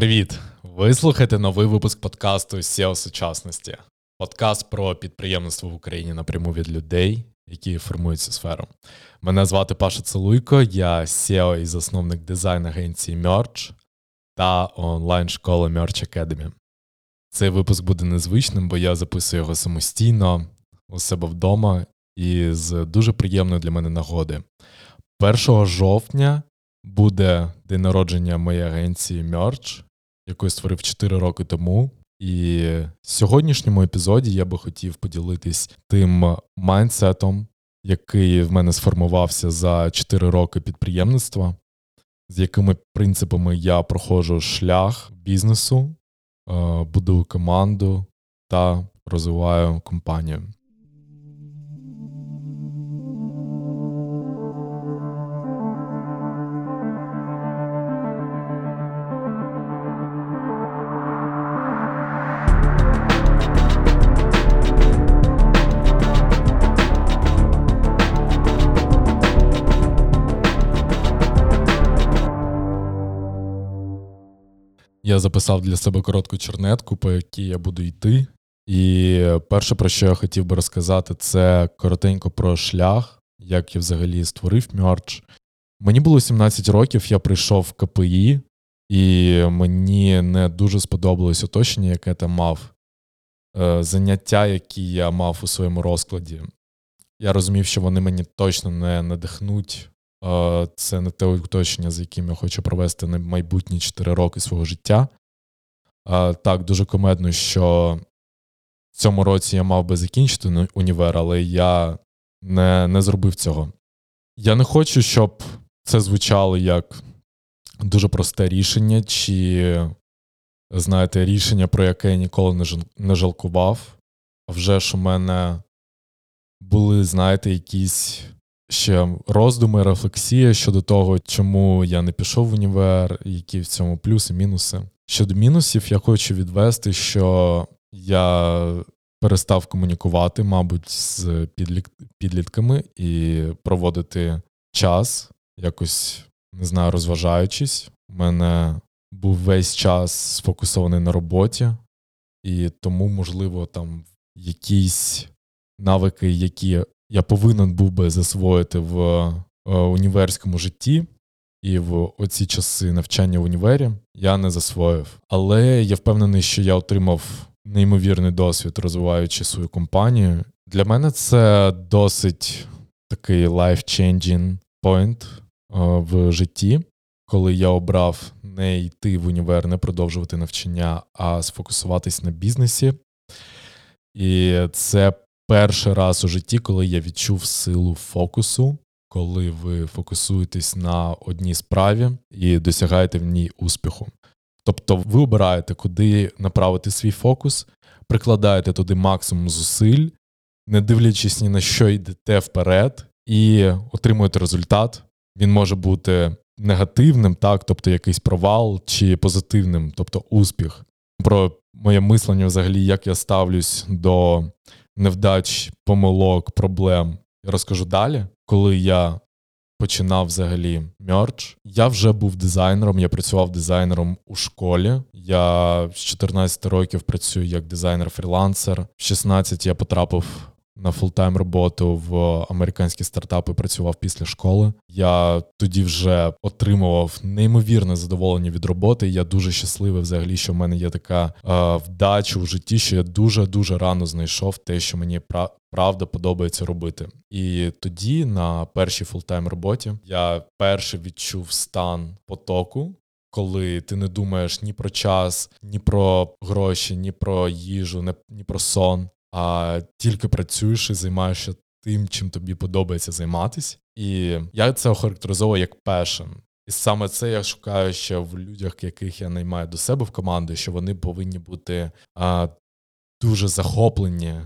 Привіт! Ви слухаєте новий випуск подкасту SEO сучасності. Подкаст про підприємництво в Україні напряму від людей, які формують цю сферу. Мене звати Паша Целуйко, я SEO і засновник дизайн агенції Merch та онлайн-школи Merch Academy. Цей випуск буде незвичним, бо я записую його самостійно у себе вдома і з дуже приємної для мене нагоди. 1 жовтня буде день народження моєї агенції Merch, яку я створив 4 роки тому. І в сьогоднішньому епізоді я би хотів поділитись тим майндсетом, який в мене сформувався за 4 роки підприємництва, з якими принципами я проходжу шлях бізнесу, е, будую команду та розвиваю компанію. Я записав для себе коротку чернетку, по якій я буду йти. І перше, про що я хотів би розказати, це коротенько про шлях, як я взагалі створив мерч. Мені було 17 років, я прийшов в КПІ, і мені не дуже сподобалось оточення, яке там мав, е, заняття, які я мав у своєму розкладі. Я розумів, що вони мені точно не надихнуть це не те оточення, з яким я хочу провести на майбутні 4 роки свого життя. Так, дуже комедно, що в цьому році я мав би закінчити універ, але я не, не зробив цього. Я не хочу, щоб це звучало як дуже просте рішення, чи, знаєте, рішення, про яке я ніколи не жалкував. А вже ж у мене були, знаєте, якісь ще роздуми, рефлексія щодо того, чому я не пішов в універ, які в цьому плюси, мінуси. Щодо мінусів, я хочу відвести, що я перестав комунікувати, мабуть, з підлітками і проводити час, якось не знаю, розважаючись. У мене був весь час сфокусований на роботі, і тому, можливо, там якісь навики, які я повинен був би засвоїти в е, універському житті. І в оці часи навчання в універі я не засвоїв. Але я впевнений, що я отримав неймовірний досвід, розвиваючи свою компанію. Для мене це досить такий life-changing point е, в житті, коли я обрав не йти в універ, не продовжувати навчання, а сфокусуватись на бізнесі. І це перший раз у житті, коли я відчув силу фокусу, коли ви фокусуєтесь на одній справі і досягаєте в ній успіху. Тобто ви обираєте, куди направити свій фокус, прикладаєте туди максимум зусиль, не дивлячись ні на що йдете вперед, і отримуєте результат. Він може бути негативним, так, тобто якийсь провал, чи позитивним, тобто успіх. Про моє мислення, взагалі, як я ставлюсь до невдач, помилок, проблем розкажу далі. Коли я починав взагалі Merge, я вже був дизайнером, я працював дизайнером у школі. Я з 14 років працюю як дизайнер-фрілансер. В 16 я потрапив на full-time роботу в американські стартапи працював після школи. Я тоді вже отримував неймовірне задоволення від роботи. Я дуже щасливий, взагалі, що в мене є така е, вдача у житті, що я дуже дуже рано знайшов те, що мені пра- правда подобається робити. І тоді, на першій full-time роботі, я перше відчув стан потоку. Коли ти не думаєш ні про час, ні про гроші, ні про їжу, ні про сон а тільки працюєш і займаєшся тим, чим тобі подобається займатися. І я це охарактеризовую як passion. І саме це я шукаю ще в людях, яких я наймаю до себе в команду, що вони повинні бути а, дуже захоплені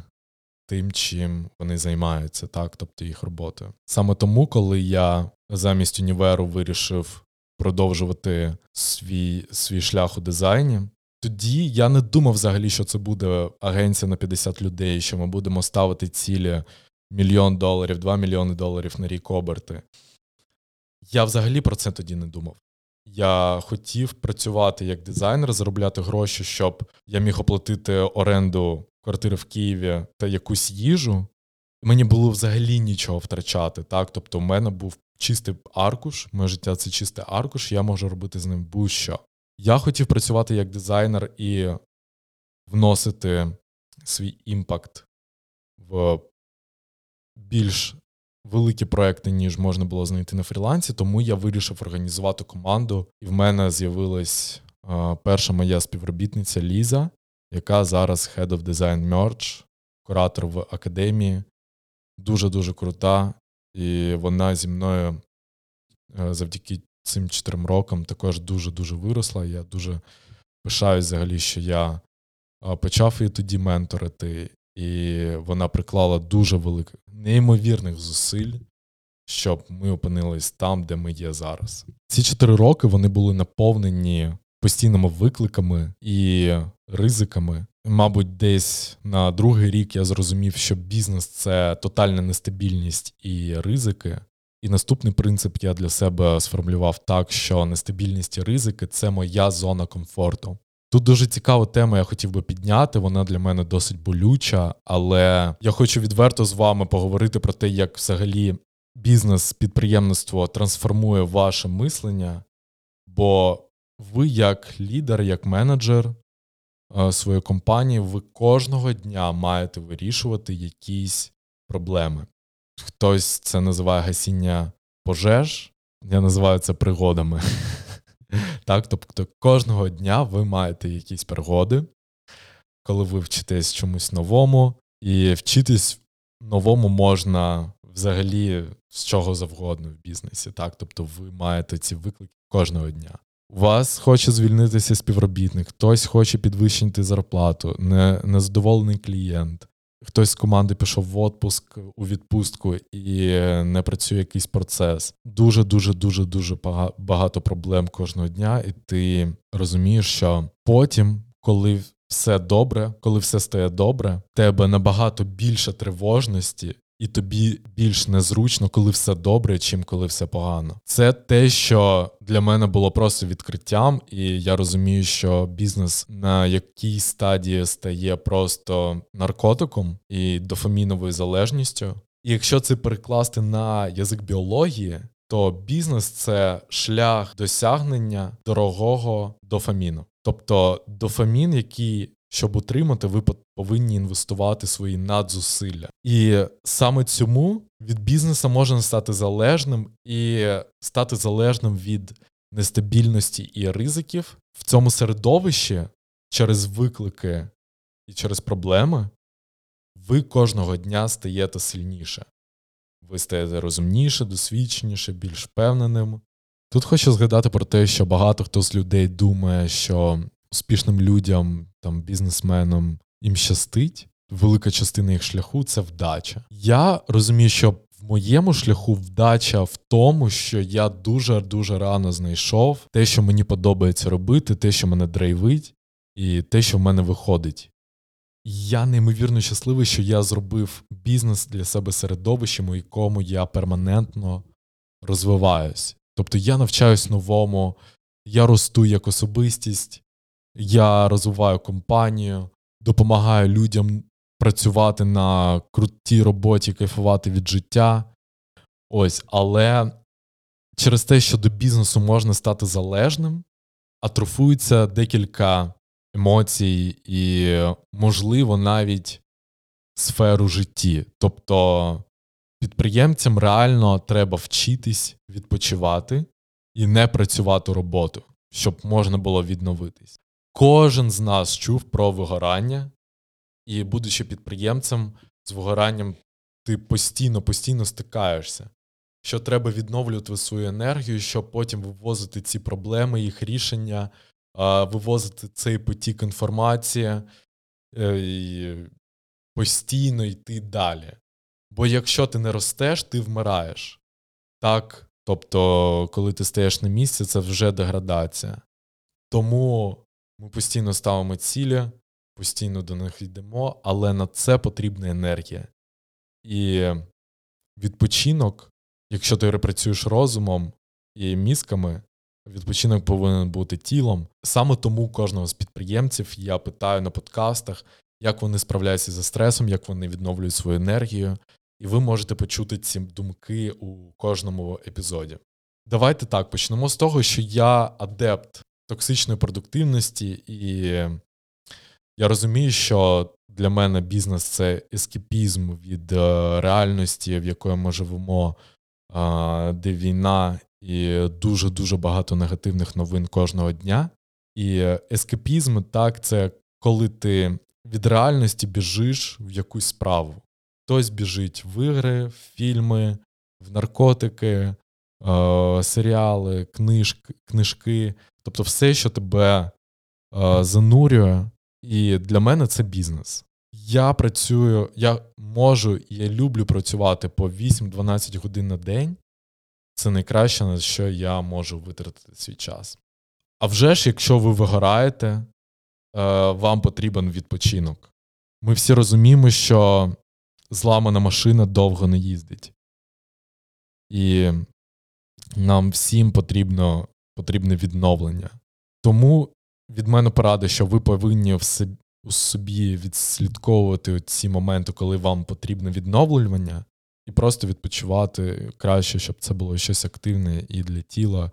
тим, чим вони займаються, так, тобто їх роботою. Саме тому, коли я замість універу вирішив продовжувати свій, свій шлях у дизайні, тоді я не думав взагалі, що це буде агенція на 50 людей, що ми будемо ставити цілі мільйон доларів, 2 мільйони доларів на рік оберти. Я взагалі про це тоді не думав. Я хотів працювати як дизайнер, заробляти гроші, щоб я міг оплатити оренду квартири в Києві та якусь їжу. Мені було взагалі нічого втрачати. Так, тобто, в мене був чистий аркуш, моє життя це чистий аркуш, я можу робити з ним будь-що. Я хотів працювати як дизайнер і вносити свій імпакт в більш великі проекти, ніж можна було знайти на фрілансі, тому я вирішив організувати команду, і в мене з'явилась е, перша моя співробітниця Ліза, яка зараз Head of Design Merch, куратор в академії. Дуже-дуже крута. І вона зі мною е, завдяки цим чотирьом рокам також дуже-дуже виросла. Я дуже пишаюсь взагалі, що я почав її тоді менторити, і вона приклала дуже великих, неймовірних зусиль, щоб ми опинились там, де ми є зараз. Ці чотири роки вони були наповнені постійними викликами і ризиками. Мабуть, десь на другий рік я зрозумів, що бізнес це тотальна нестабільність і ризики. І наступний принцип я для себе сформулював так, що нестабільність і ризики це моя зона комфорту. Тут дуже цікава тема, я хотів би підняти. Вона для мене досить болюча, але я хочу відверто з вами поговорити про те, як взагалі бізнес, підприємництво трансформує ваше мислення, бо ви, як лідер, як менеджер е, своєї компанії, ви кожного дня маєте вирішувати якісь проблеми. Хтось це називає гасіння пожеж, я називаю це пригодами. Так, Тобто кожного дня ви маєте якісь пригоди, коли ви вчитесь чомусь новому, і вчитись новому можна взагалі з чого завгодно в бізнесі. Так, Тобто ви маєте ці виклики кожного дня. У вас хоче звільнитися співробітник, хтось хоче підвищити зарплату, не, незадоволений клієнт, хтось з команди пішов в отпуск у відпустку і не працює якийсь процес. Дуже дуже дуже дуже багато проблем кожного дня, і ти розумієш, що потім, коли все добре, коли все стає добре, тебе набагато більше тривожності і тобі більш незручно, коли все добре, чим коли все погано. Це те, що для мене було просто відкриттям, і я розумію, що бізнес на якій стадії стає просто наркотиком і дофаміновою залежністю. І якщо це перекласти на язик біології, то бізнес це шлях досягнення дорогого дофаміну. Тобто дофамін, який щоб отримати, ви повинні інвестувати свої надзусилля. І саме цьому від бізнесу можна стати залежним і стати залежним від нестабільності і ризиків в цьому середовищі через виклики і через проблеми. Ви кожного дня стаєте сильніше. Ви стаєте розумніше, досвідченіше, більш впевненим. Тут хочу згадати про те, що багато хто з людей думає, що успішним людям, там, бізнесменам їм щастить. Велика частина їх шляху це вдача. Я розумію, що в моєму шляху вдача в тому, що я дуже-дуже рано знайшов те, що мені подобається робити, те, що мене драйвить, і те, що в мене виходить. Я неймовірно щасливий, що я зробив бізнес для себе середовищем, у якому я перманентно розвиваюсь. Тобто я навчаюсь новому, я росту як особистість, я розвиваю компанію, допомагаю людям працювати на крутій роботі, кайфувати від життя. Ось, але через те, що до бізнесу можна стати залежним, атрофується декілька емоцій і, можливо, навіть сферу житті. Тобто підприємцям реально треба вчитись відпочивати і не працювати роботу, щоб можна було відновитись. Кожен з нас чув про вигорання, і, будучи підприємцем, з вигоранням ти постійно, постійно стикаєшся, що треба відновлювати свою енергію, щоб потім вивозити ці проблеми, їх рішення, вивозити цей потік інформації е, і постійно йти далі. Бо якщо ти не ростеш, ти вмираєш. Так? Тобто, коли ти стаєш на місці, це вже деградація. Тому ми постійно ставимо цілі, постійно до них йдемо, але на це потрібна енергія. І відпочинок, якщо ти працюєш розумом і мізками, відпочинок повинен бути тілом. Саме тому кожного з підприємців я питаю на подкастах, як вони справляються зі стресом, як вони відновлюють свою енергію, і ви можете почути ці думки у кожному епізоді. Давайте так почнемо з того, що я адепт токсичної продуктивності, і я розумію, що для мене бізнес це ескепізм від е, реальності, в якої ми живемо, де війна і дуже-дуже багато негативних новин кожного дня. І ескепізм, так, це коли ти від реальності біжиш в якусь справу. Хтось біжить в ігри, в фільми, в наркотики, е, серіали, книжки, книжки, тобто все, що тебе е, занурює. І для мене це бізнес. Я працюю, я можу і я люблю працювати по 8-12 годин на день. Це найкраще, на що я можу витратити свій час. А вже ж, якщо ви вигораєте, е, вам потрібен відпочинок. Ми всі розуміємо, що зламана машина довго не їздить. І нам всім потрібно, потрібне відновлення. Тому від мене порада, що ви повинні у собі відслідковувати ці моменти, коли вам потрібне відновлювання, і просто відпочивати краще, щоб це було щось активне і для тіла,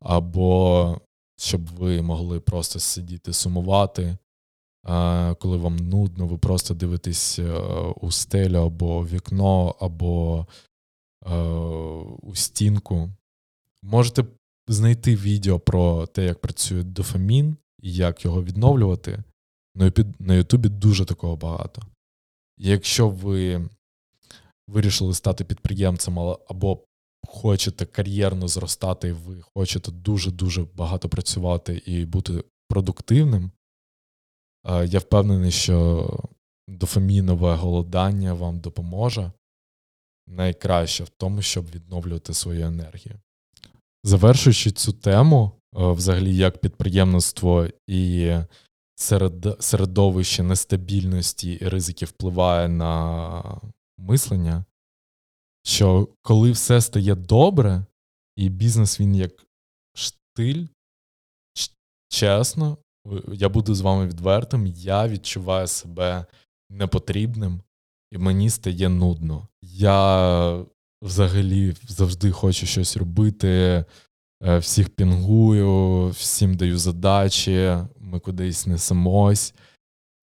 або щоб ви могли просто сидіти, сумувати. Коли вам нудно, ви просто дивитесь е, у стелю або вікно, або е, у стінку. Можете знайти відео про те, як працює дофамін і як його відновлювати. На Ютубі дуже такого багато. якщо ви вирішили стати підприємцем або хочете кар'єрно зростати, ви хочете дуже-дуже багато працювати і бути продуктивним, я впевнений, що дофамінове голодання вам допоможе найкраще в тому, щоб відновлювати свою енергію. Завершуючи цю тему, взагалі, як підприємництво і середовище нестабільності і ризики впливає на мислення, що коли все стає добре, і бізнес він як штиль, чесно, я буду з вами відвертим, я відчуваю себе непотрібним, і мені стає нудно. Я взагалі завжди хочу щось робити, е, всіх пінгую, всім даю задачі, ми кудись несемось.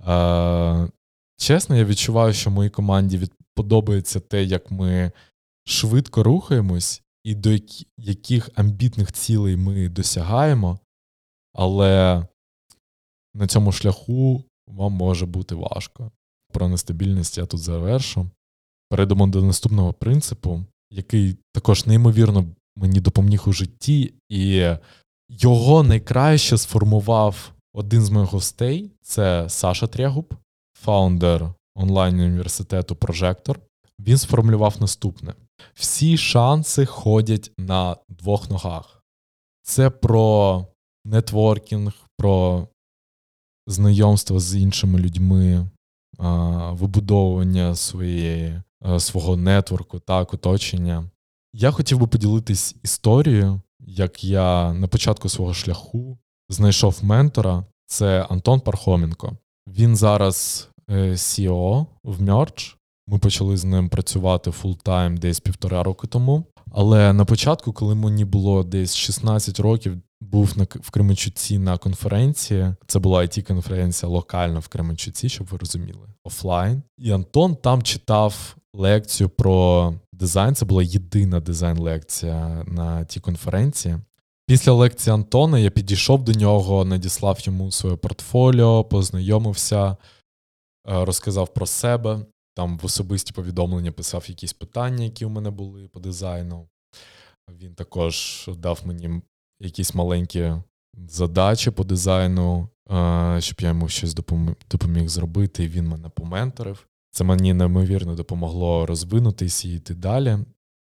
Е, чесно, я відчуваю, що моїй команді подобається те, як ми швидко рухаємось і до яких амбітних цілей ми досягаємо, але на цьому шляху вам може бути важко. Про нестабільність я тут завершу. Перейдемо до наступного принципу, який також неймовірно мені допоміг у житті, і його найкраще сформував один з моїх гостей це Саша Трягуб, фаундер онлайн університету Прожектор. Він сформулював наступне: всі шанси ходять на двох ногах. Це про нетворкінг, про знайомство з іншими людьми, вибудовування своєї, свого нетворку, так, оточення. Я хотів би поділитись історією, як я на початку свого шляху знайшов ментора. Це Антон Пархоменко. Він зараз е, CEO в Merge. Ми почали з ним працювати full-time десь півтора роки тому. Але на початку, коли мені було десь 16 років, був на в Кременчуці на конференції. Це була IT конференція локальна в Кременчуці, щоб ви розуміли, офлайн. І Антон там читав лекцію про дизайн. Це була єдина дизайн-лекція на тій конференції. Після лекції Антона я підійшов до нього, надіслав йому своє портфоліо, познайомився, е, розказав про себе. Там в особисті повідомлення писав якісь питання, які у мене були по дизайну. Він також дав мені якісь маленькі задачі по дизайну, щоб я йому щось допоміг зробити, він мене поменторив. Це мені неймовірно допомогло розвинутися і йти далі.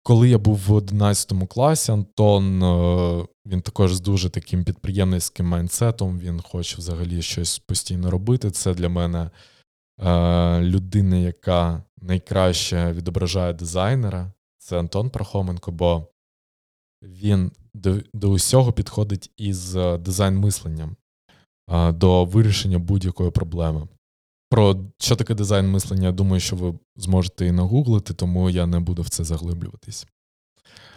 Коли я був в 11 класі, Антон е, він також з дуже таким підприємницьким майнсетом, він хоче взагалі щось постійно робити. Це для мене е, людина, яка найкраще відображає дизайнера. Це Антон Прохоменко, бо він до, до усього підходить із е, дизайн-мисленням до вирішення будь-якої проблеми. Про що таке дизайн мислення, я думаю, що ви зможете і нагуглити, тому я не буду в це заглиблюватись.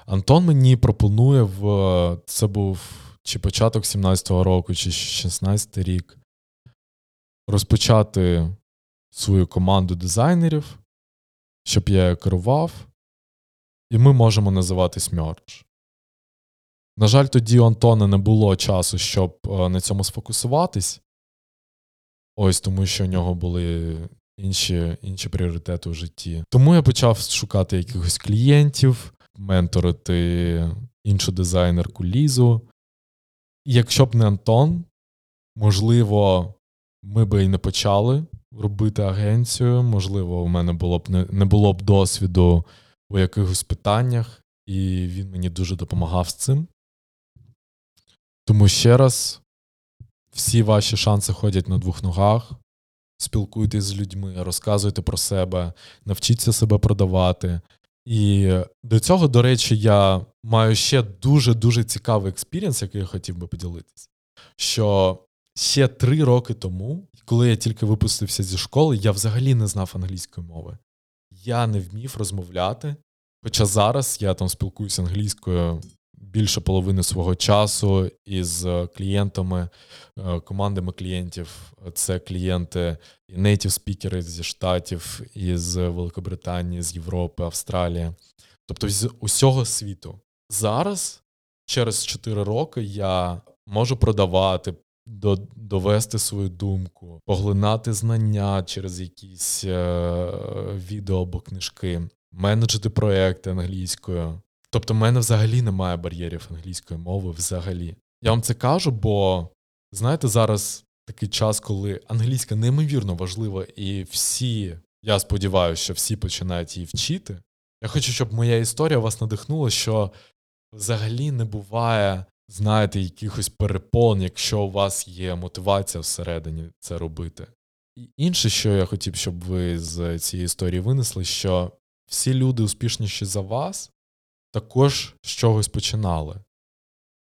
Антон мені пропонує в це був чи початок 17-го року, чи 16-й рік розпочати свою команду дизайнерів, щоб я керував, і ми можемо називатись Merge. На жаль, тоді у Антона не було часу, щоб е, на цьому сфокусуватись. Ось тому, що у нього були інші інші пріоритети у житті. Тому я почав шукати якихось клієнтів, менторити іншу дизайнерку Лізу. Якщо б не Антон, можливо, ми би і не почали робити агенцію. Можливо, у мене було б не, не було б досвіду у якихось питаннях, і він мені дуже допомагав з цим. Тому ще раз, всі ваші шанси ходять на двох ногах. Спілкуйтесь з людьми, розказуйте про себе, навчіться себе продавати. І до цього, до речі, я маю ще дуже-дуже цікавий experience, який я хотів би поділитися. Що ще три роки тому, коли я тільки випустився зі школи, я взагалі не знав англійської мови. Я не вмів розмовляти. Хоча зараз я там спілкуюся англійською більше половини свого часу із е, клієнтами, е, командами клієнтів. Це клієнти і нейтів спікери зі Штатів, із Великобританії, з Європи, Австралії, тобто з усього світу. Зараз, через 4 роки, я можу продавати. Довести свою думку, поглинати знання через якісь е, відео або книжки, менеджити проекти англійською, Тобто, в мене взагалі немає бар'єрів англійської мови взагалі. Я вам це кажу, бо знаєте, зараз такий час, коли англійська неймовірно важлива, і всі, я сподіваюся, що всі починають її вчити. Я хочу, щоб моя історія вас надихнула, що взагалі не буває, знаєте, якихось перепон, якщо у вас є мотивація всередині це робити. І інше, що я хотів, щоб ви з цієї історії винесли, що всі люди успішніші за вас також з чогось починали.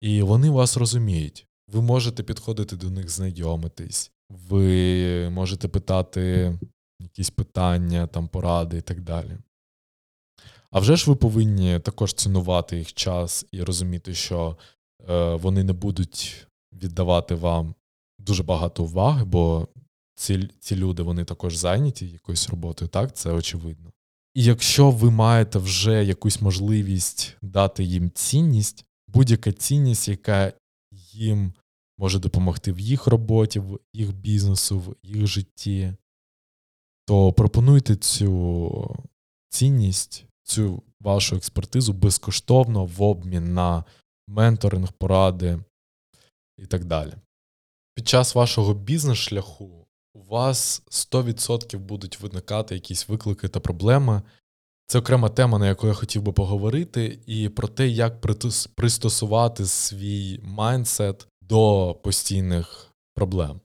І вони вас розуміють. Ви можете підходити до них, знайомитись, ви можете питати якісь питання, там, поради і так далі. А вже ж ви повинні також цінувати їх час і розуміти, що е, вони не будуть віддавати вам дуже багато уваги, бо ці ці люди вони також зайняті якоюсь роботою, так, це очевидно. Якщо ви маєте вже якусь можливість дати їм цінність, будь-яка цінність, яка їм може допомогти в їх роботі, в їх бізнесу, в їх житті, то пропонуйте цю цінність, цю вашу експертизу безкоштовно в обмін на менторинг, поради і так далі. Під час вашого бізнес-шляху вас 100% будуть виникати якісь виклики та проблеми. Це окрема тема, на яку я хотів би поговорити, і про те, як пристосувати свій майндсет до постійних проблем.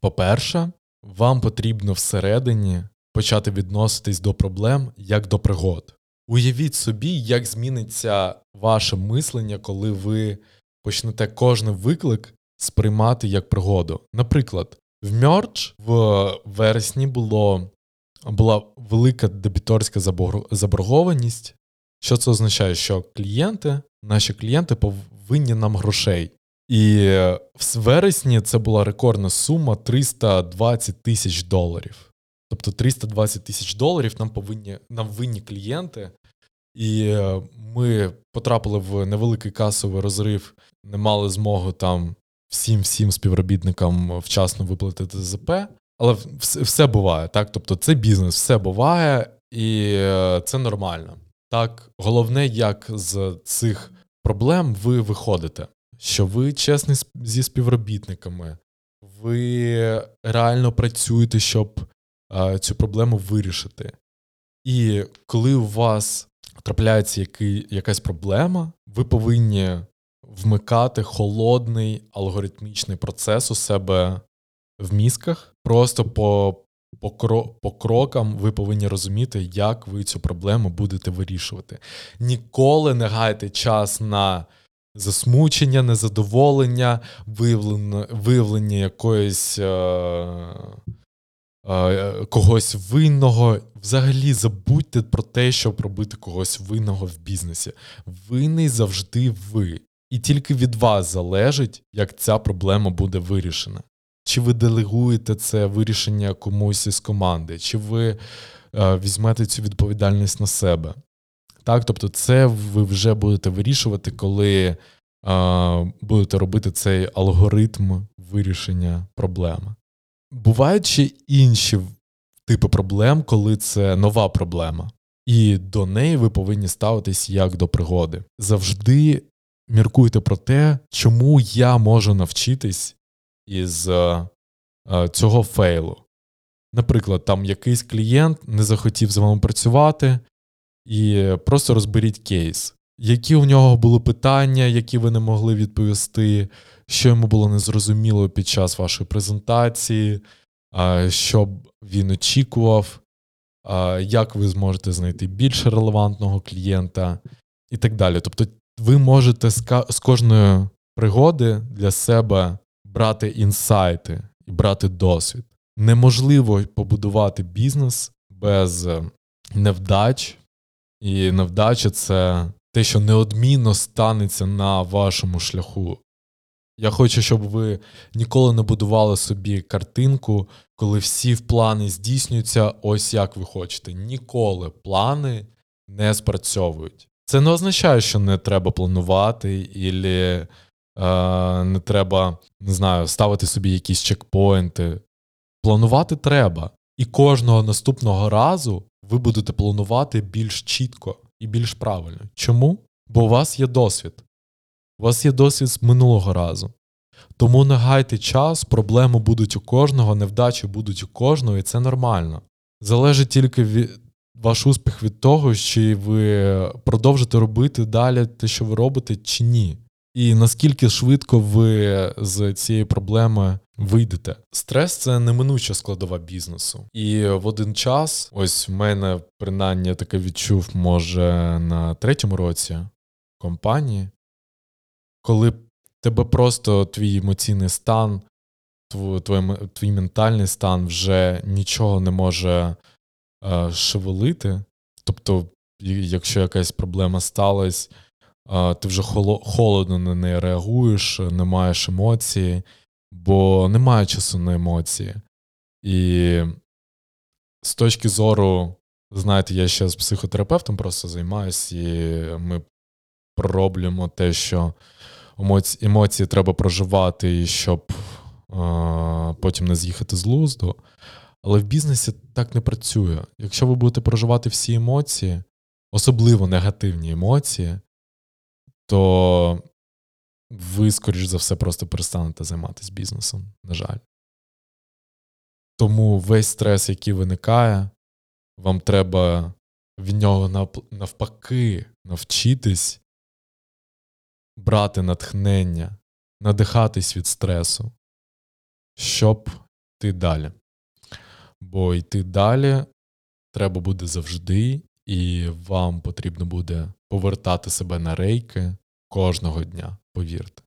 По-перше, вам потрібно всередині почати відноситись до проблем як до пригод. Уявіть собі, як зміниться ваше мислення, коли ви почнете кожен виклик сприймати як пригоду. Наприклад, в Мерч в вересні було, була велика дебіторська заборгованість. Що це означає? Що клієнти, наші клієнти повинні нам грошей. І в вересні це була рекордна сума 320 тисяч доларів. Тобто 320 тисяч доларів нам повинні нам винні клієнти, і ми потрапили в невеликий касовий розрив, не мали змогу там всім всім співробітникам вчасно виплатити ЗП, але все буває, так? Тобто це бізнес, все буває, і е, це нормально. Так, головне, як з цих проблем ви виходите, що ви чесні зі співробітниками, ви реально працюєте, щоб а, цю проблему вирішити. І коли у вас трапляється який, якась проблема, ви повинні вмикати холодний алгоритмічний процес у себе в мізках, просто по, по, по крокам ви повинні розуміти, як ви цю проблему будете вирішувати. Ніколи не гайте час на засмучення, незадоволення, виявлення, виявлення якоїсь. Е- е- Когось винного, взагалі забудьте про те, щоб робити когось винного в бізнесі. Винний завжди ви. І тільки від вас залежить, як ця проблема буде вирішена. Чи ви делегуєте це вирішення комусь із команди, чи ви е, візьмете цю відповідальність на себе. Так, Тобто, це ви вже будете вирішувати, коли е, будете робити цей алгоритм вирішення проблеми. Бувають ще інші типи проблем, коли це нова проблема. І до неї ви повинні ставитись як до пригоди. Завжди міркуйте про те, чому я можу навчитись із е, е, цього фейлу. Наприклад, там якийсь клієнт не захотів з вами працювати, і просто розберіть кейс. Які у нього були питання, які ви не могли відповісти, що йому було незрозуміло під час вашої презентації, що він очікував, як ви зможете знайти більш релевантного клієнта і так далі. Тобто, ви можете з кожної пригоди для себе брати інсайти і брати досвід. Неможливо побудувати бізнес без е, невдач, і невдача це те, що неодмінно станеться на вашому шляху. Я хочу, щоб ви ніколи не будували собі картинку, коли всі плани здійснюються, ось як ви хочете. Ніколи плани не спрацьовують. Це не означає, що не треба планувати, ілі Е, не треба, не знаю, ставити собі якісь чекпоінти. Планувати треба. І кожного наступного разу ви будете планувати більш чітко і більш правильно. Чому? Бо у вас є досвід. У вас є досвід з минулого разу. Тому не гайте час, проблеми будуть у кожного, невдачі будуть у кожного, і це нормально. Залежить тільки від ваш успіх від того, чи ви продовжите робити далі те, що ви робите, чи ні і наскільки швидко ви з цієї проблеми вийдете. Стрес це неминуча складова бізнесу. І в один час, ось в мене принаймні таке відчув, може, на третьому році компанії, коли тебе просто твій емоційний стан, твій, твій ментальний стан вже нічого не може шевелити. Тобто, якщо якась проблема сталася, ти вже холодно на неї реагуєш, не маєш емоції, бо немає часу на емоції. І з точки зору, знаєте, я ще з психотерапевтом просто займаюся, і ми пророблюємо те, що емоції треба проживати, щоб потім не з'їхати з лузду. Але в бізнесі так не працює. Якщо ви будете проживати всі емоції, особливо негативні емоції, то ви, скоріш за все, просто перестанете займатися бізнесом, на жаль. Тому весь стрес, який виникає, вам треба від нього навпаки навчитись брати натхнення, надихатись від стресу, щоб йти далі. Бо йти далі треба буде завжди, і вам потрібно буде повертати себе на рейки кожного дня, повірте.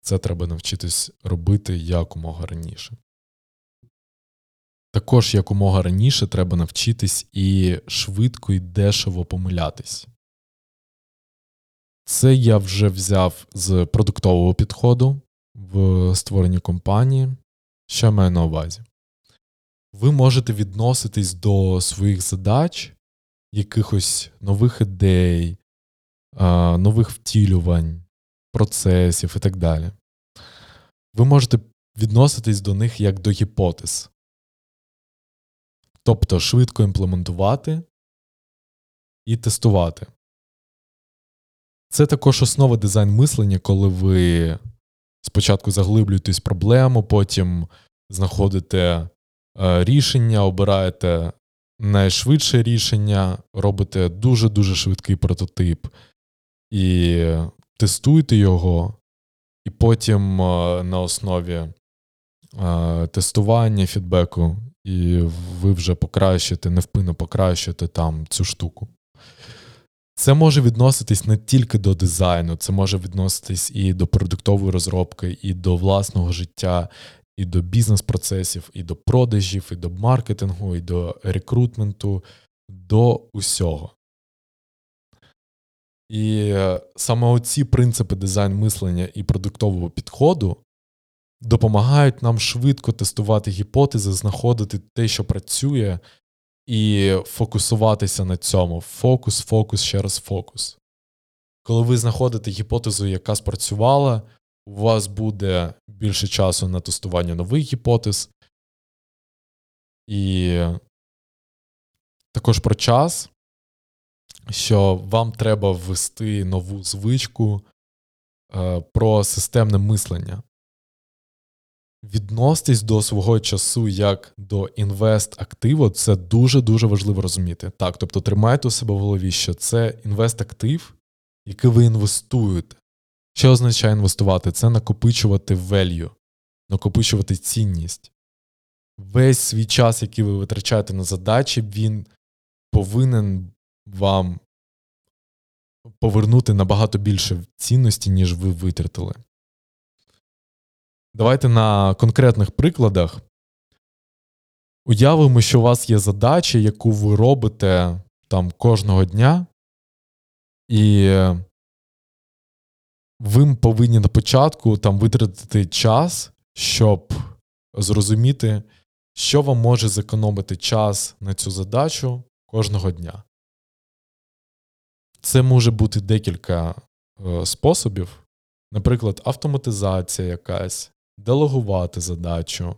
Це треба навчитись робити якомога раніше. Також якомога раніше треба навчитись і швидко і дешево помилятись. Це я вже взяв з продуктового підходу в створенні компанії. Що я маю на увазі? Ви можете відноситись до своїх задач якихось нових ідей, нових втілювань, процесів і так далі. Ви можете відноситись до них як до гіпотез. Тобто швидко імплементувати і тестувати. Це також основа дизайн мислення, коли ви спочатку заглиблюєтесь в проблему, потім знаходите рішення, обираєте найшвидше рішення, робите дуже-дуже швидкий прототип і тестуйте його, і потім е, на основі тестування фідбеку, і ви вже покращите, невпинно покращите там цю штуку. Це може відноситись не тільки до дизайну, це може відноситись і до продуктової розробки, і до власного життя, і до бізнес-процесів, і до продажів, і до маркетингу, і до рекрутменту, до усього. І е, саме оці принципи дизайн мислення і продуктового підходу допомагають нам швидко тестувати гіпотези, знаходити те, що працює, і фокусуватися на цьому. Фокус, фокус, ще раз фокус. Коли ви знаходите гіпотезу, яка спрацювала, у вас буде більше часу на тестування нових гіпотез. І також про час, що вам треба ввести нову звичку е, про системне мислення. Відноситись до свого часу як до інвест-активу, це дуже-дуже важливо розуміти. Так, тобто тримайте у себе в голові, що це інвест-актив, який ви інвестуєте. Що означає інвестувати? Це накопичувати value, накопичувати цінність. Весь свій час, який ви витрачаєте на задачі, він повинен вам повернути набагато більше цінності, ніж ви витратили. Давайте на конкретних прикладах. Уявимо, що у вас є задача, яку ви робите там кожного дня, і ви повинні на початку там витратити час, щоб зрозуміти, що вам може зекономити час на цю задачу кожного дня. Це може бути декілька е, способів, наприклад, автоматизація якась, делегувати задачу,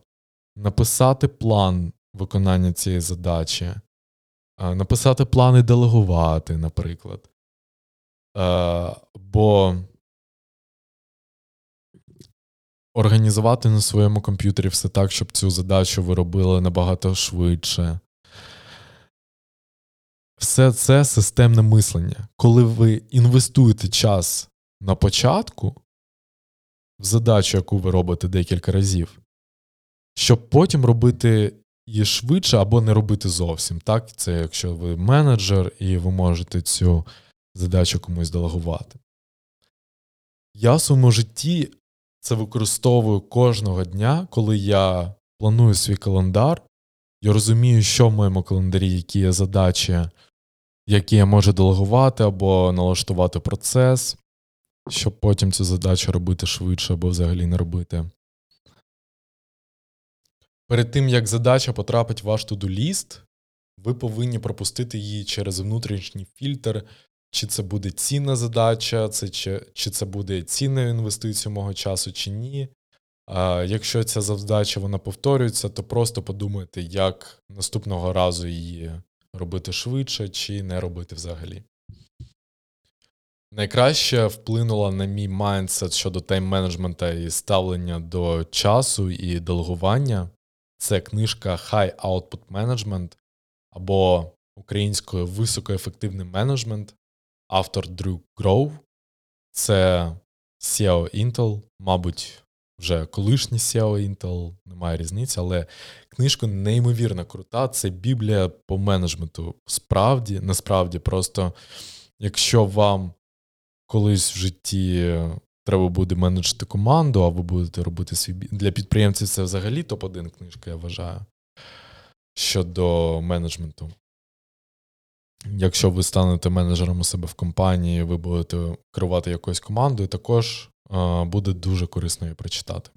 написати план виконання цієї задачі, е, написати плани делегувати, наприклад. Е, бо організувати на своєму комп'ютері все так, щоб цю задачу ви робили набагато швидше. Все це системне мислення. Коли ви інвестуєте час на початку в задачу, яку ви робите декілька разів, щоб потім робити її швидше або не робити зовсім. Так? Це якщо ви менеджер і ви можете цю задачу комусь делегувати. Я в своєму житті це використовую кожного дня, коли я планую свій календар. Я розумію, що в моєму календарі, які є задачі, які я можу делегувати або налаштувати процес, щоб потім цю задачу робити швидше або взагалі не робити. Перед тим, як задача потрапить в ваш to-do ліст, ви повинні пропустити її через внутрішній фільтр чи це буде цінна задача, це чи, чи це буде цінною інвестицією мого часу, чи ні. А Якщо ця завдача вона повторюється, то просто подумайте, як наступного разу її робити швидше чи не робити взагалі. Найкраще вплинула на мій майндсет щодо тайм-менеджмента і ставлення до часу і делегування. Це книжка High Output Management або українською високоефективний менеджмент автор Дрю Гроув, це SEO Intel, мабуть, вже колишній SEO Intel, немає різниці, але книжка неймовірно крута. Це Біблія по менеджменту. Справді, насправді, просто якщо вам колись в житті треба буде менеджити команду, а ви будете робити свій для підприємців, це взагалі топ-1 книжка, я вважаю. Щодо менеджменту. Якщо ви станете менеджером у себе в компанії, ви будете керувати якоюсь командою, також буде дуже корисно її прочитати.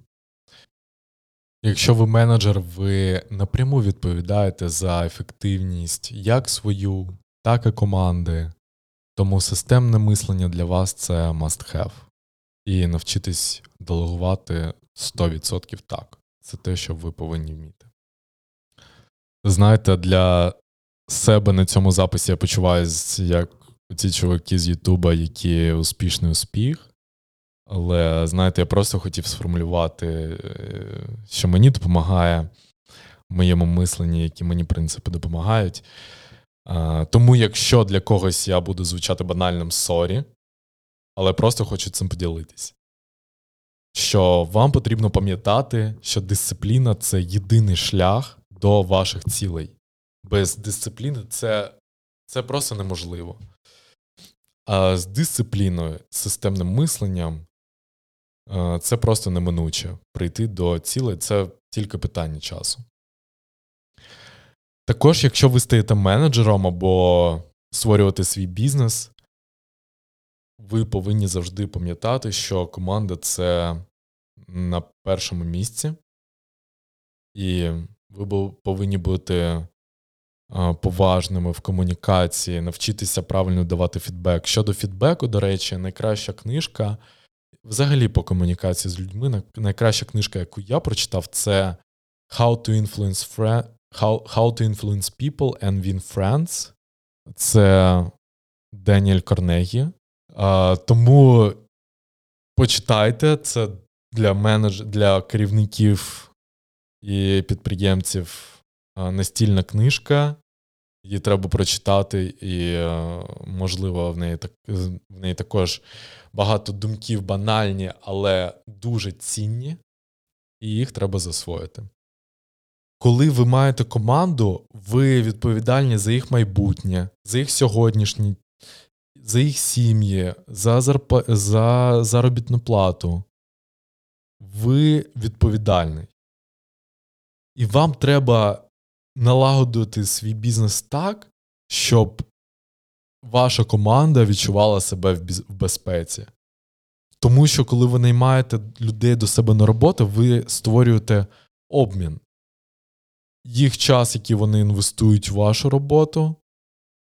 Якщо ви менеджер, ви напряму відповідаєте за ефективність як свою, так і команди. Тому системне мислення для вас це must have. І навчитись делегувати 100% так. Це те, що ви повинні вміти. Знаєте, для себе на цьому записі я почуваюся як ці чуваки з Ютуба, які успішний успіх. Але, знаєте, я просто хотів сформулювати, е, що мені допомагає в моєму мисленні, які мені принципи допомагають. Тому, якщо для когось я буду звучати банальним sorry, але просто хочу цим поділитись. що вам потрібно пам'ятати, що дисципліна це єдиний шлях до ваших цілей. Без дисципліни це, це просто неможливо. А з дисципліною, системним мисленням, це просто неминуче. Прийти до цілей це тільки питання часу. Також, якщо ви стаєте менеджером або створювати свій бізнес, ви повинні завжди пам'ятати, що команда це на першому місці, і ви повинні бути поважними в комунікації, навчитися правильно давати фідбек. Щодо фідбеку, до речі, найкраща книжка, взагалі по комунікації з людьми, найкраща книжка, яку я прочитав, це How to Influence Friends. How to Influence People and Win Friends. Це Деніель Корнегі. Тому почитайте це для менедж... для керівників і підприємців настільна книжка. Її треба прочитати, і, можливо, в неї так, в неї також багато думків банальні, але дуже цінні, і їх треба засвоїти. Коли ви маєте команду, ви відповідальні за їх майбутнє, за їх сьогоднішній за їх сім'ї, за, зарп... за заробітну плату. Ви відповідальний. І вам треба налагодити свій бізнес так, щоб ваша команда відчувала себе в безпеці. Тому що, коли ви наймаєте людей до себе на роботу, ви створюєте обмін. Їх час, який вони інвестують в вашу роботу,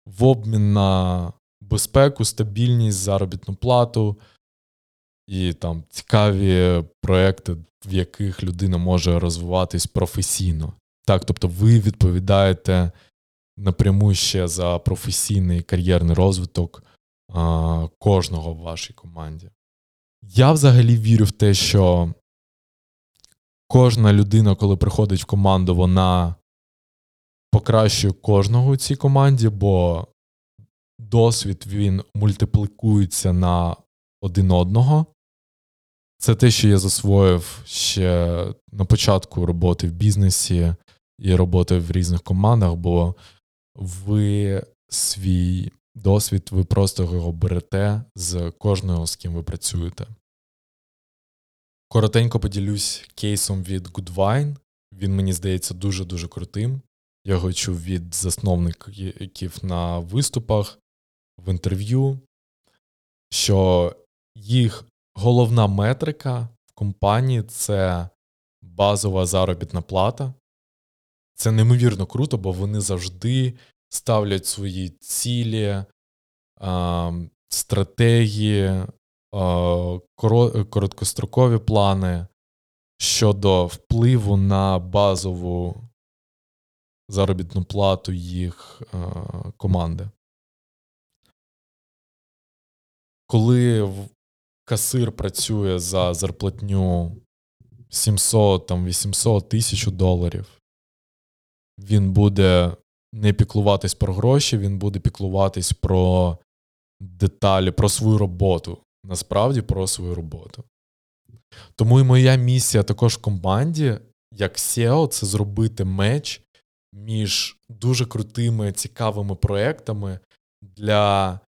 в обмін на безпеку, стабільність, заробітну плату і там цікаві проекти, в яких людина може розвиватись професійно. Так, тобто ви відповідаєте напряму ще за професійний кар'єрний розвиток а, кожного в вашій команді. Я взагалі вірю в те, що кожна людина, коли приходить в команду, вона покращує кожного у цій команді, бо досвід він мультиплікується на один одного. Це те, що я засвоїв ще на початку роботи в бізнесі і роботи в різних командах, бо ви свій досвід, ви просто його берете з кожного, з ким ви працюєте. Коротенько поділюсь кейсом від Goodwine. Він мені здається дуже-дуже крутим. Я його чув від засновників на виступах в інтерв'ю, що їх головна метрика в компанії це базова заробітна плата. Це неймовірно круто, бо вони завжди ставлять свої цілі, стратегії, короткострокові плани щодо впливу на базову заробітну плату їх команди. коли касир працює за зарплатню 700 там 800 тисяч доларів, він буде не піклуватись про гроші, він буде піклуватись про деталі, про свою роботу. Насправді про свою роботу. Тому і моя місія також в команді, як SEO, це зробити меч між дуже крутими, цікавими проектами для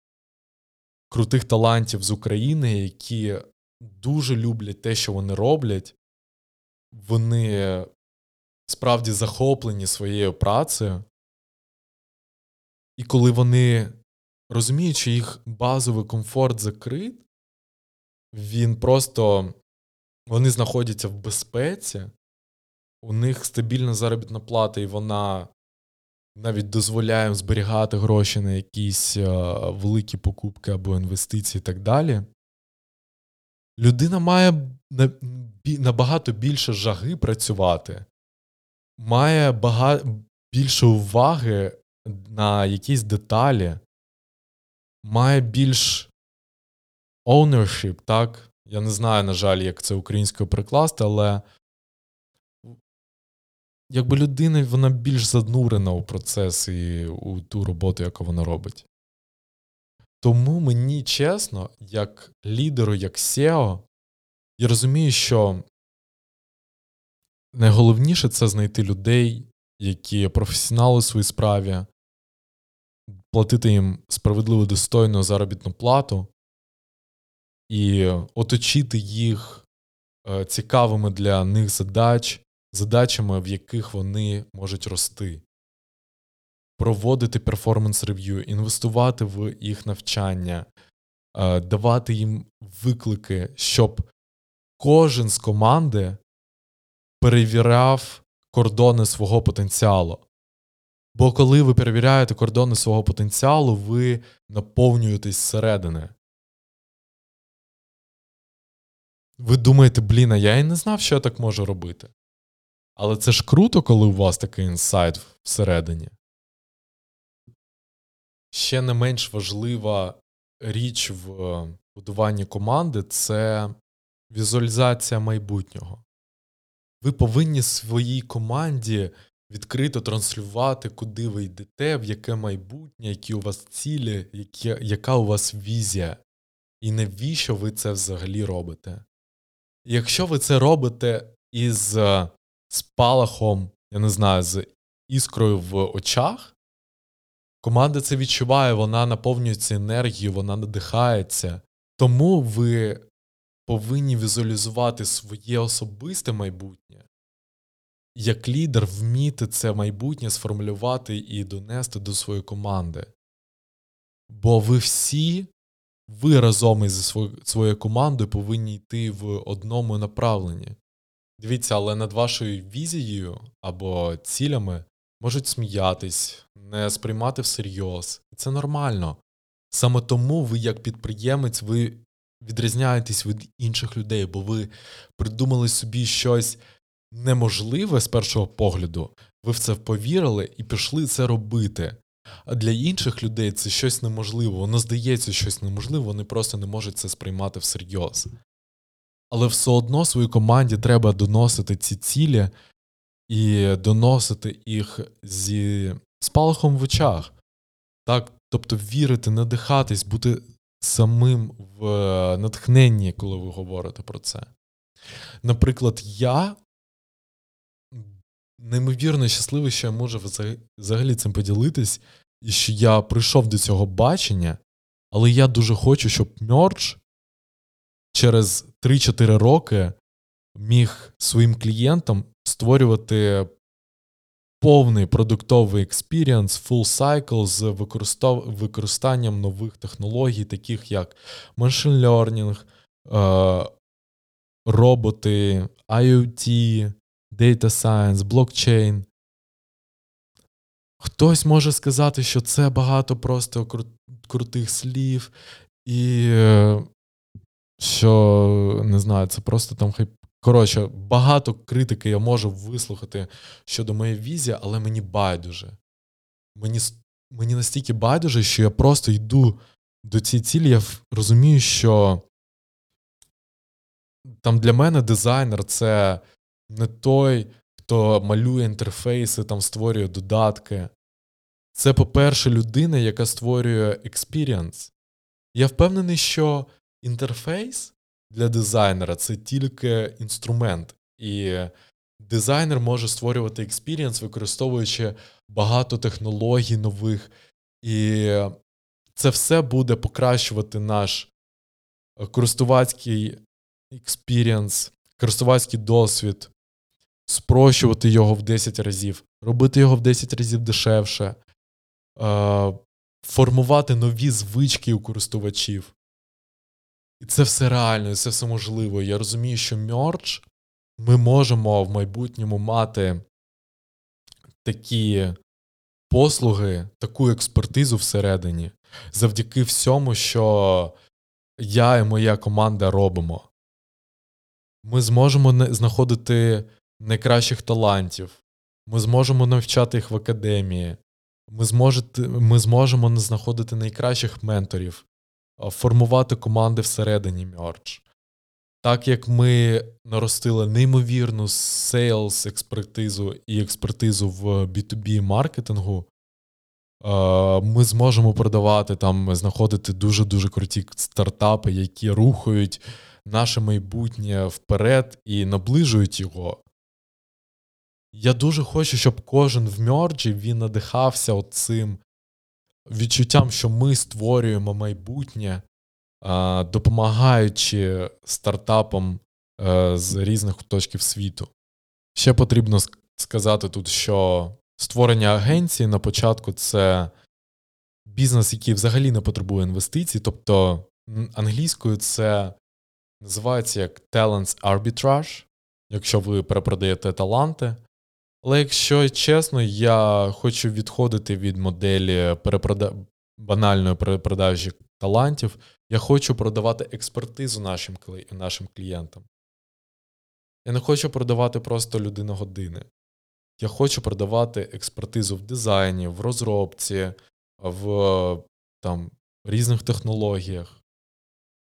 крутих талантів з України, які дуже люблять те, що вони роблять. Вони справді захоплені своєю працею. І коли вони розуміють, що їх базовий комфорт закрит, він просто вони знаходяться в безпеці, у них стабільна заробітна плата, і вона навіть дозволяємо зберігати гроші на якісь е, великі покупки або інвестиції і так далі. Людина має набагато більше жаги працювати, має багато більше уваги на якісь деталі, має більш ownership, так? Я не знаю, на жаль, як це українською прикласти, але якби людина вона більш занурена у процес і у ту роботу, яку вона робить. Тому мені чесно, як лідеру, як SEO, Я розумію, що найголовніше це знайти людей, які професіонали у своїй справі, платити їм справедливо достойну заробітну плату і оточити їх е, цікавими для них задач, задачами, в яких вони можуть рости, проводити перформанс-рев'ю, інвестувати в їх навчання, е, давати їм виклики, щоб кожен з команди перевіряв кордони свого потенціалу. Бо коли ви перевіряєте кордони свого потенціалу, ви наповнюєтесь зсередини. Ви думаєте, блін, а я і не знав, що я так можу робити. Але це ж круто, коли у вас такий інсайт всередині. Ще не менш важлива річ в е, будуванні команди це візуалізація майбутнього. Ви повинні своїй команді відкрито транслювати, куди ви йдете, в яке майбутнє, які у вас цілі, які, яка у вас візія, і навіщо ви це взагалі робите. Якщо ви це робите із е, спалахом, я не знаю, з іскрою в очах, команда це відчуває, вона наповнюється енергією, вона надихається. Тому ви повинні візуалізувати своє особисте майбутнє, як лідер вміти це майбутнє сформулювати і донести до своєї команди. Бо ви всі, ви разом із своєю командою повинні йти в одному направленні. Дивіться, але над вашою візією або цілями можуть сміятись, не сприймати всерйоз. І це нормально. Саме тому ви, як підприємець, ви відрізняєтесь від інших людей, бо ви придумали собі щось неможливе з першого погляду, ви в це повірили і пішли це робити. А для інших людей це щось неможливе. Воно здається щось неможливе, вони просто не можуть це сприймати всерйоз. Але все одно своїй команді треба доносити ці цілі і доносити їх зі спалахом в очах. Так, Тобто вірити, надихатись, бути самим в натхненні, коли ви говорите про це. Наприклад, я неймовірно щасливий, що я можу взагалі цим поділитись, і що я прийшов до цього бачення, але я дуже хочу, щоб Merge через 3-4 роки міг своїм клієнтам створювати повний продуктовий experience, full cycle з використанням нових технологій, таких як machine learning, е, роботи, IoT, Data Science, блокчейн. Хтось може сказати, що це багато просто крутих слів, і е, що, не знаю, це просто там хай. Коротше, багато критики я можу вислухати щодо моєї візії, але мені байдуже. Мені мені настільки байдуже, що я просто йду до цієї цілі, я розумію, що там для мене дизайнер це не той, хто малює інтерфейси, там створює додатки. Це, по-перше, людина, яка створює experience. Я впевнений, що інтерфейс для дизайнера це тільки інструмент, і дизайнер може створювати experience, використовуючи багато технологій нових, і це все буде покращувати наш користувацький experience, користувацький досвід, спрощувати його в 10 разів, робити його в 10 разів дешевше, е, формувати нові звички у користувачів. І це все реально, і це все можливо. Я розумію, що Merge ми можемо в майбутньому мати такі послуги, таку експертизу всередині, завдяки всьому, що я і моя команда робимо. Ми зможемо знаходити найкращих талантів, ми зможемо навчати їх в академії, ми, зможете, ми зможемо знаходити найкращих менторів, формувати команди всередині Merge. Так як ми наростили неймовірну сейлс експертизу і експертизу в B2B маркетингу, ми зможемо продавати там, знаходити дуже-дуже круті стартапи, які рухають наше майбутнє вперед і наближують його. Я дуже хочу, щоб кожен в мерджі він надихався цим відчуттям, що ми створюємо майбутнє, допомагаючи стартапам е, з різних куточків світу. Ще потрібно сказати тут, що створення агенції на початку це бізнес, який взагалі не потребує інвестицій, тобто англійською це називається як talents arbitrage, якщо ви перепродаєте таланти. Але якщо чесно, я хочу відходити від моделі перепрода... банальної перепродажі талантів. Я хочу продавати експертизу нашим нашим клієнтам. Я не хочу продавати просто людину години. Я хочу продавати експертизу в дизайні, в розробці, в там, різних технологіях,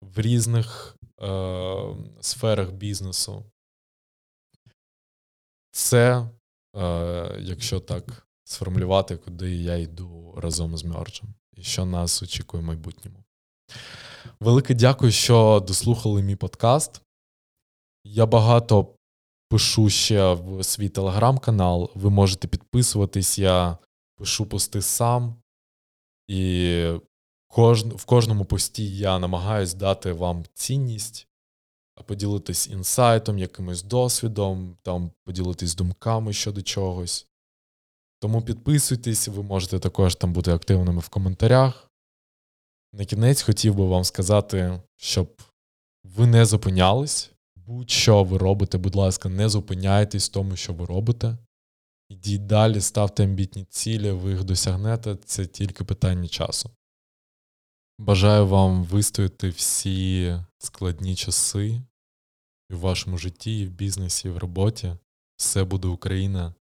в різних е, сферах бізнесу. Це, якщо так сформулювати, куди я йду разом з Мерджем і що нас очікує в майбутньому. Велике дякую, що дослухали мій подкаст. Я багато пишу ще в свій телеграм-канал. Ви можете підписуватись, я пишу пости сам. І в кожному пості я намагаюсь дати вам цінність, поділитись інсайтом, якимось досвідом, там поділитись думками щодо чогось. Тому підписуйтесь, ви можете також там бути активними в коментарях. На кінець хотів би вам сказати, щоб ви не зупинялись. Будь-що ви робите, будь ласка, не зупиняйтесь в тому, що ви робите. Ідіть далі, ставте амбітні цілі, ви їх досягнете, це тільки питання часу. Бажаю вам вистояти всі складні часи і в вашому житті, і в бізнесі, і в роботі. Все буде Україна.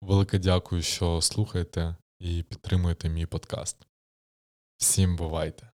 Велике дякую, що слухаєте і підтримуєте мій подкаст. Всім бувайте!